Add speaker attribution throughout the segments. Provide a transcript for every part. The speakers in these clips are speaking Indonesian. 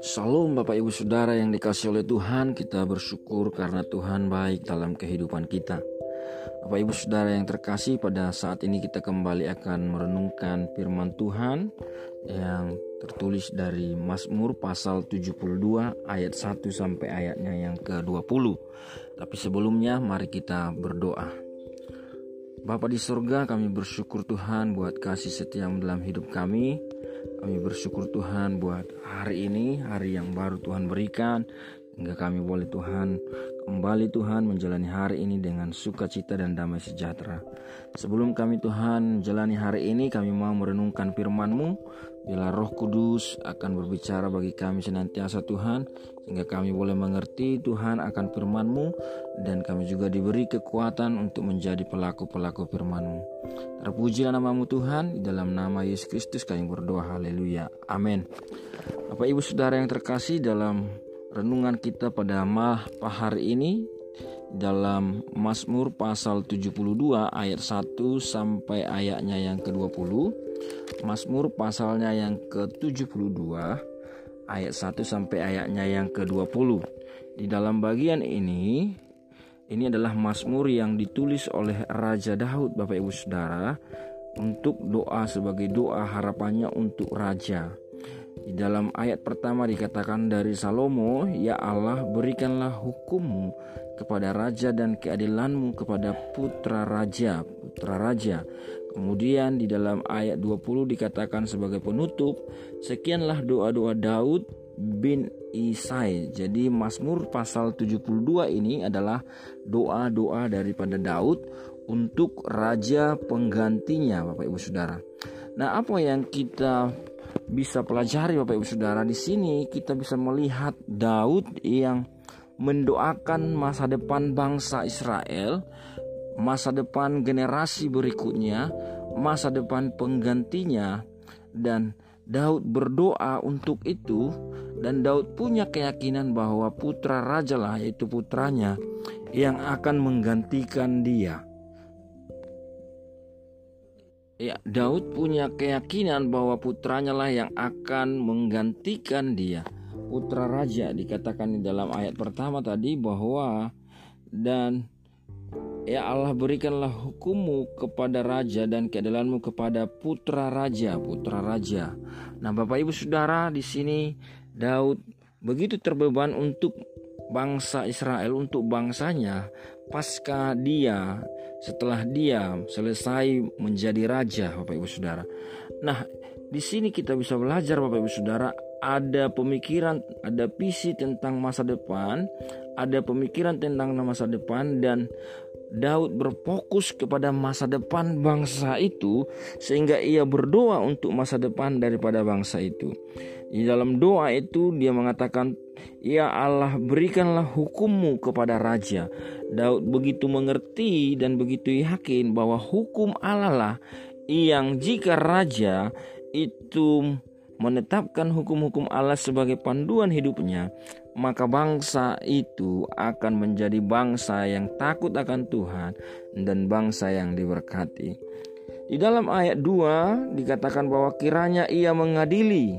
Speaker 1: Salam Bapak Ibu Saudara yang dikasih oleh Tuhan. Kita bersyukur karena Tuhan baik dalam kehidupan kita. Bapak Ibu Saudara yang terkasih pada saat ini kita kembali akan merenungkan firman Tuhan Yang tertulis dari Mazmur pasal 72 ayat 1 sampai ayatnya yang ke-20 Tapi sebelumnya mari kita berdoa Bapak di surga kami bersyukur Tuhan buat kasih setia dalam hidup kami. Kami bersyukur Tuhan buat hari ini, hari yang baru Tuhan berikan hingga kami boleh Tuhan kembali Tuhan menjalani hari ini dengan sukacita dan damai sejahtera. Sebelum kami Tuhan jalani hari ini, kami mau merenungkan firman-Mu. Bila roh kudus akan berbicara bagi kami senantiasa Tuhan Sehingga kami boleh mengerti Tuhan akan firman-Mu Dan kami juga diberi kekuatan untuk menjadi pelaku-pelaku firman-Mu. Terpujilah namamu Tuhan dalam nama Yesus Kristus kami berdoa. Haleluya. Amin. Bapak ibu saudara yang terkasih dalam renungan kita pada hari ini dalam Mazmur pasal 72 ayat 1 sampai ayatnya yang ke-20 Mazmur pasalnya yang ke-72 ayat 1 sampai ayatnya yang ke-20. Di dalam bagian ini ini adalah Mazmur yang ditulis oleh Raja Daud Bapak Ibu Saudara untuk doa sebagai doa harapannya untuk raja. Di dalam ayat pertama dikatakan dari Salomo, Ya Allah berikanlah hukummu kepada raja dan keadilanmu kepada putra raja, putra raja. Kemudian di dalam ayat 20 dikatakan sebagai penutup, sekianlah doa-doa Daud bin Isai. Jadi Mazmur pasal 72 ini adalah doa-doa daripada Daud untuk raja penggantinya Bapak Ibu Saudara. Nah, apa yang kita bisa pelajari Bapak Ibu Saudara di sini kita bisa melihat Daud yang mendoakan masa depan bangsa Israel masa depan generasi berikutnya, masa depan penggantinya, dan Daud berdoa untuk itu, dan Daud punya keyakinan bahwa putra raja lah, yaitu putranya, yang akan menggantikan dia. Ya, Daud punya keyakinan bahwa putranya lah yang akan menggantikan dia. Putra raja dikatakan di dalam ayat pertama tadi bahwa dan Ya Allah berikanlah hukummu kepada raja dan keadilanmu kepada putra raja, putra raja. Nah, Bapak Ibu Saudara, di sini Daud begitu terbeban untuk bangsa Israel, untuk bangsanya pasca dia setelah dia selesai menjadi raja, Bapak Ibu Saudara. Nah, di sini kita bisa belajar Bapak Ibu Saudara ada pemikiran, ada visi tentang masa depan, ada pemikiran tentang masa depan dan Daud berfokus kepada masa depan bangsa itu sehingga ia berdoa untuk masa depan daripada bangsa itu. Di dalam doa itu dia mengatakan, "Ya Allah, berikanlah hukummu kepada raja." Daud begitu mengerti dan begitu yakin bahwa hukum Allah lah yang jika raja itu menetapkan hukum-hukum Allah sebagai panduan hidupnya, maka bangsa itu akan menjadi bangsa yang takut akan Tuhan dan bangsa yang diberkati. Di dalam ayat 2 dikatakan bahwa kiranya ia mengadili,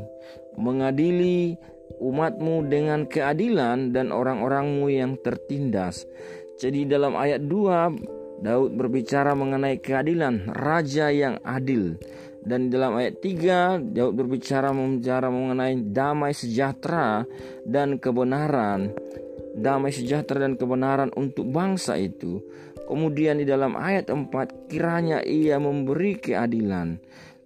Speaker 1: mengadili umatmu dengan keadilan dan orang-orangmu yang tertindas. Jadi dalam ayat 2 Daud berbicara mengenai keadilan, raja yang adil. Dan dalam ayat 3 Daud berbicara mengenai damai sejahtera dan kebenaran. Damai sejahtera dan kebenaran untuk bangsa itu. Kemudian di dalam ayat 4 kiranya ia memberi keadilan.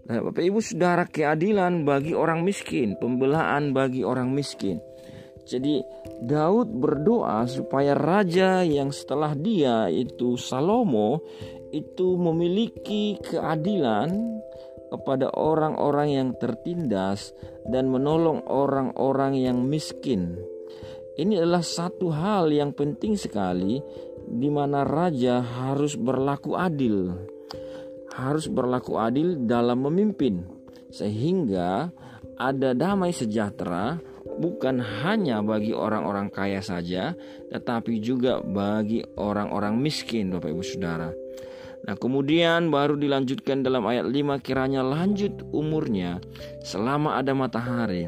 Speaker 1: Nah, Bapak Ibu Saudara keadilan bagi orang miskin, pembelaan bagi orang miskin. Jadi Daud berdoa supaya raja yang setelah dia itu Salomo itu memiliki keadilan kepada orang-orang yang tertindas dan menolong orang-orang yang miskin. Ini adalah satu hal yang penting sekali di mana raja harus berlaku adil. Harus berlaku adil dalam memimpin sehingga ada damai sejahtera bukan hanya bagi orang-orang kaya saja tetapi juga bagi orang-orang miskin Bapak Ibu Saudara. Nah, kemudian baru dilanjutkan dalam ayat 5 kiranya lanjut umurnya selama ada matahari.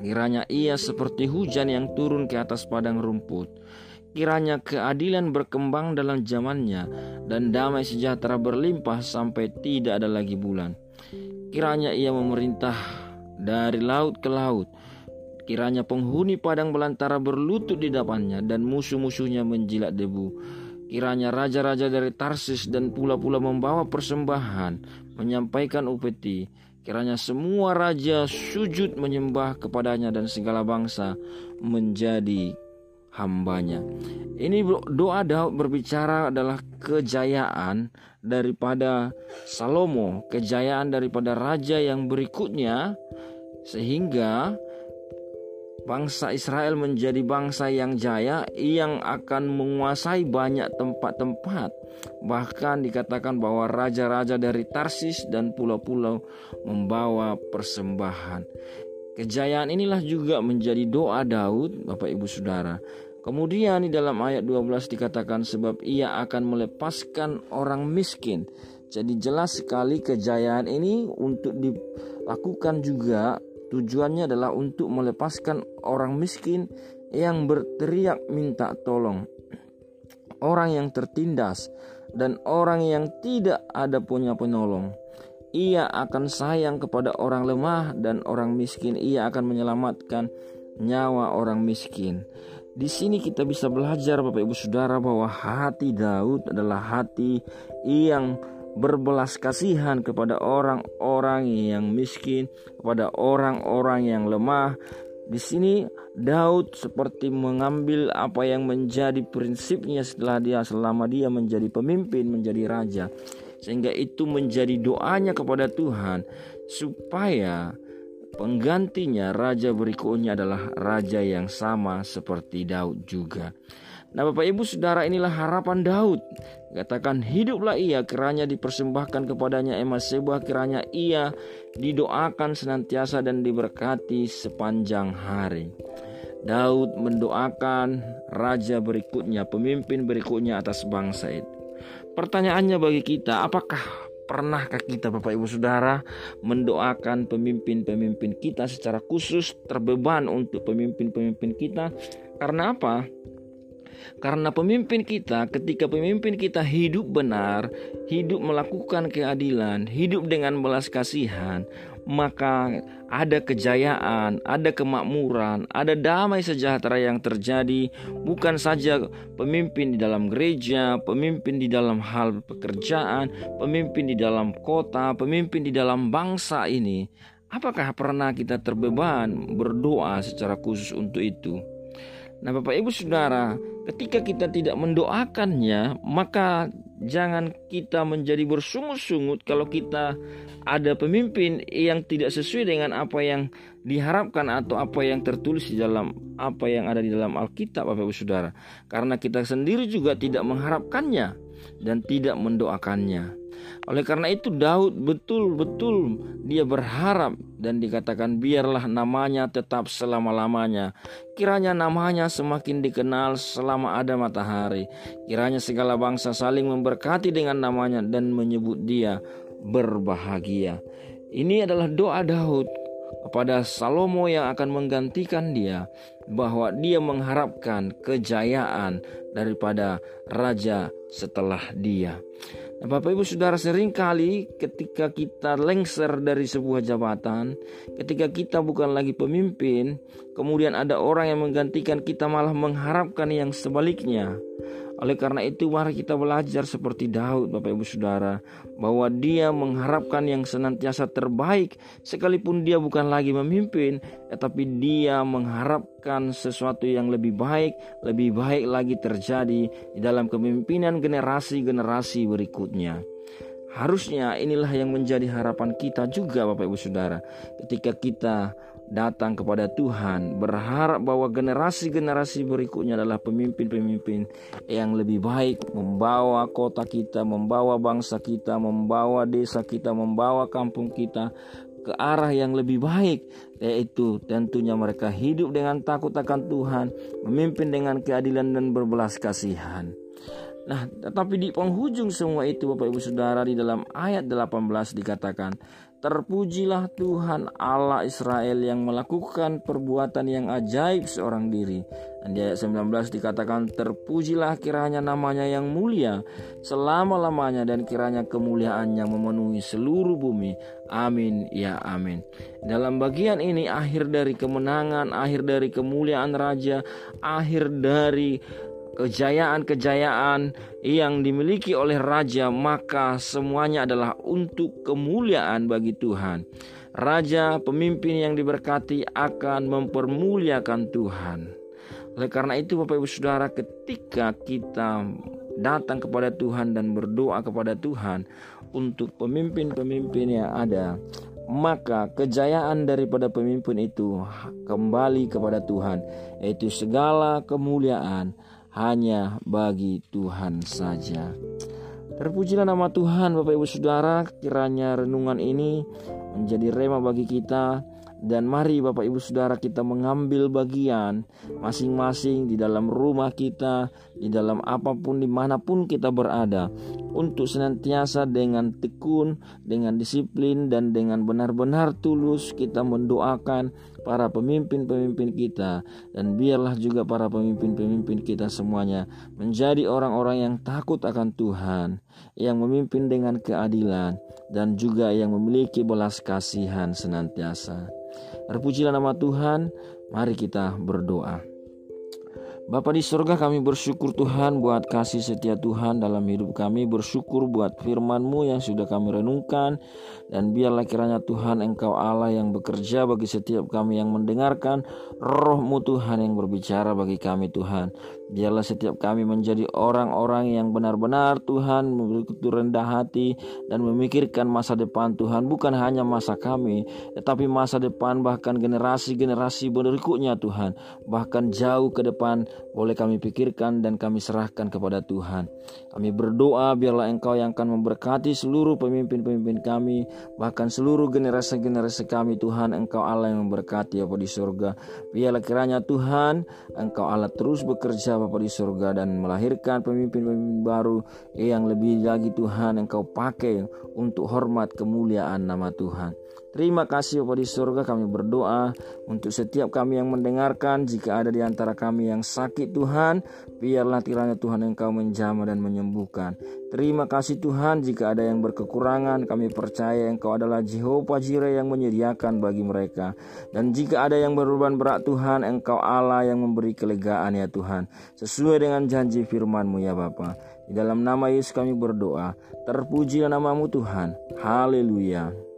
Speaker 1: Kiranya ia seperti hujan yang turun ke atas padang rumput. Kiranya keadilan berkembang dalam zamannya dan damai sejahtera berlimpah sampai tidak ada lagi bulan. Kiranya ia memerintah dari laut ke laut. Kiranya penghuni padang belantara berlutut di depannya dan musuh-musuhnya menjilat debu. Kiranya raja-raja dari Tarsis dan pula-pula membawa persembahan, menyampaikan upeti. Kiranya semua raja sujud menyembah kepadanya dan segala bangsa menjadi hambanya. Ini doa Daud berbicara adalah kejayaan daripada Salomo, kejayaan daripada raja yang berikutnya sehingga bangsa Israel menjadi bangsa yang jaya yang akan menguasai banyak tempat-tempat. Bahkan dikatakan bahwa raja-raja dari Tarsis dan pulau-pulau membawa persembahan. Kejayaan inilah juga menjadi doa Daud, Bapak Ibu Saudara. Kemudian di dalam ayat 12 dikatakan sebab ia akan melepaskan orang miskin. Jadi jelas sekali kejayaan ini untuk dilakukan juga Tujuannya adalah untuk melepaskan orang miskin yang berteriak minta tolong, orang yang tertindas, dan orang yang tidak ada punya penolong. Ia akan sayang kepada orang lemah dan orang miskin. Ia akan menyelamatkan nyawa orang miskin. Di sini kita bisa belajar Bapak Ibu Saudara bahwa hati Daud adalah hati yang berbelas kasihan kepada orang-orang yang miskin, kepada orang-orang yang lemah. Di sini Daud seperti mengambil apa yang menjadi prinsipnya setelah dia selama dia menjadi pemimpin, menjadi raja. Sehingga itu menjadi doanya kepada Tuhan supaya penggantinya raja berikutnya adalah raja yang sama seperti Daud juga. Nah Bapak Ibu Saudara inilah harapan Daud Katakan hiduplah ia kiranya dipersembahkan kepadanya emas sebuah kiranya ia didoakan senantiasa dan diberkati sepanjang hari Daud mendoakan raja berikutnya, pemimpin berikutnya atas bangsa itu. Pertanyaannya bagi kita, apakah pernahkah kita Bapak Ibu Saudara mendoakan pemimpin-pemimpin kita secara khusus terbeban untuk pemimpin-pemimpin kita? Karena apa? Karena pemimpin kita, ketika pemimpin kita hidup benar, hidup melakukan keadilan, hidup dengan belas kasihan, maka ada kejayaan, ada kemakmuran, ada damai sejahtera yang terjadi bukan saja pemimpin di dalam gereja, pemimpin di dalam hal pekerjaan, pemimpin di dalam kota, pemimpin di dalam bangsa ini. Apakah pernah kita terbeban berdoa secara khusus untuk itu? Nah, Bapak Ibu Saudara, ketika kita tidak mendoakannya, maka jangan kita menjadi bersungut-sungut kalau kita ada pemimpin yang tidak sesuai dengan apa yang diharapkan atau apa yang tertulis di dalam apa yang ada di dalam Alkitab, Bapak Ibu Saudara. Karena kita sendiri juga tidak mengharapkannya dan tidak mendoakannya. Oleh karena itu Daud betul-betul dia berharap dan dikatakan biarlah namanya tetap selama-lamanya. Kiranya namanya semakin dikenal selama ada matahari. Kiranya segala bangsa saling memberkati dengan namanya dan menyebut dia berbahagia. Ini adalah doa Daud kepada Salomo yang akan menggantikan dia bahwa dia mengharapkan kejayaan daripada raja setelah dia. Nah, Bapak Ibu Saudara sering kali ketika kita lengser dari sebuah jabatan, ketika kita bukan lagi pemimpin, kemudian ada orang yang menggantikan kita malah mengharapkan yang sebaliknya. Oleh karena itu mari kita belajar seperti Daud Bapak Ibu Saudara bahwa dia mengharapkan yang senantiasa terbaik sekalipun dia bukan lagi memimpin tetapi dia mengharapkan sesuatu yang lebih baik, lebih baik lagi terjadi di dalam kepemimpinan generasi-generasi berikutnya. Harusnya inilah yang menjadi harapan kita juga Bapak Ibu Saudara ketika kita datang kepada Tuhan, berharap bahwa generasi-generasi berikutnya adalah pemimpin-pemimpin yang lebih baik, membawa kota kita, membawa bangsa kita, membawa desa kita, membawa kampung kita ke arah yang lebih baik, yaitu tentunya mereka hidup dengan takut akan Tuhan, memimpin dengan keadilan dan berbelas kasihan. Nah, tetapi di penghujung semua itu Bapak Ibu Saudara di dalam ayat 18 dikatakan, Terpujilah Tuhan Allah Israel yang melakukan perbuatan yang ajaib seorang diri. Dan di ayat 19 dikatakan terpujilah kiranya namanya yang mulia selama-lamanya dan kiranya kemuliaannya memenuhi seluruh bumi. Amin ya amin. Dalam bagian ini akhir dari kemenangan, akhir dari kemuliaan raja, akhir dari kejayaan-kejayaan yang dimiliki oleh raja, maka semuanya adalah untuk kemuliaan bagi Tuhan. Raja, pemimpin yang diberkati akan mempermuliakan Tuhan. Oleh karena itu, Bapak Ibu Saudara, ketika kita datang kepada Tuhan dan berdoa kepada Tuhan untuk pemimpin-pemimpin yang ada, maka kejayaan daripada pemimpin itu kembali kepada Tuhan, yaitu segala kemuliaan hanya bagi Tuhan saja. Terpujilah nama Tuhan Bapak Ibu Saudara. Kiranya renungan ini menjadi rema bagi kita. Dan mari Bapak Ibu Saudara kita mengambil bagian masing-masing di dalam rumah kita, di dalam apa pun di mana pun kita berada untuk senantiasa dengan tekun, dengan disiplin dan dengan benar-benar tulus kita mendoakan para pemimpin-pemimpin kita dan biarlah juga para pemimpin-pemimpin kita semuanya menjadi orang-orang yang takut akan Tuhan, yang memimpin dengan keadilan dan juga yang memiliki belas kasihan senantiasa. Terpujilah nama Tuhan. Mari kita berdoa. Bapa di surga kami bersyukur Tuhan buat kasih setia Tuhan dalam hidup kami. Bersyukur buat firman-Mu yang sudah kami renungkan. Dan biarlah kiranya Tuhan Engkau Allah yang bekerja bagi setiap kami yang mendengarkan Roh-Mu Tuhan yang berbicara bagi kami Tuhan. Biarlah setiap kami menjadi orang-orang yang benar-benar Tuhan begitu rendah hati dan memikirkan masa depan Tuhan. Bukan hanya masa kami tetapi masa depan bahkan generasi-generasi berikutnya Tuhan. Bahkan jauh ke depan boleh kami pikirkan dan kami serahkan kepada Tuhan. Kami berdoa biarlah Engkau yang akan memberkati seluruh pemimpin-pemimpin kami bahkan seluruh generasi-generasi kami Tuhan Engkau Allah yang memberkati apa di surga. Biarlah kiranya Tuhan Engkau Allah terus bekerja Bapa di surga dan melahirkan pemimpin-pemimpin baru yang lebih lagi Tuhan Engkau pakai untuk hormat kemuliaan nama Tuhan. Terima kasih Bapak di surga. Kami berdoa untuk setiap kami yang mendengarkan jika ada di antara kami yang sakit Tuhan biarlah kiranya Tuhan Engkau menjamah dan menyembuhkan. Terima kasih Tuhan jika ada yang berkekurangan kami percaya Engkau adalah Jehovah Jireh yang menyediakan bagi mereka. Dan jika ada yang berbeban berat Tuhan Engkau Allah yang memberi kelegaan ya Tuhan. Sesuai dengan janji firman-Mu ya Bapa. Di dalam nama Yesus kami berdoa. Terpujilah namamu Tuhan. Haleluya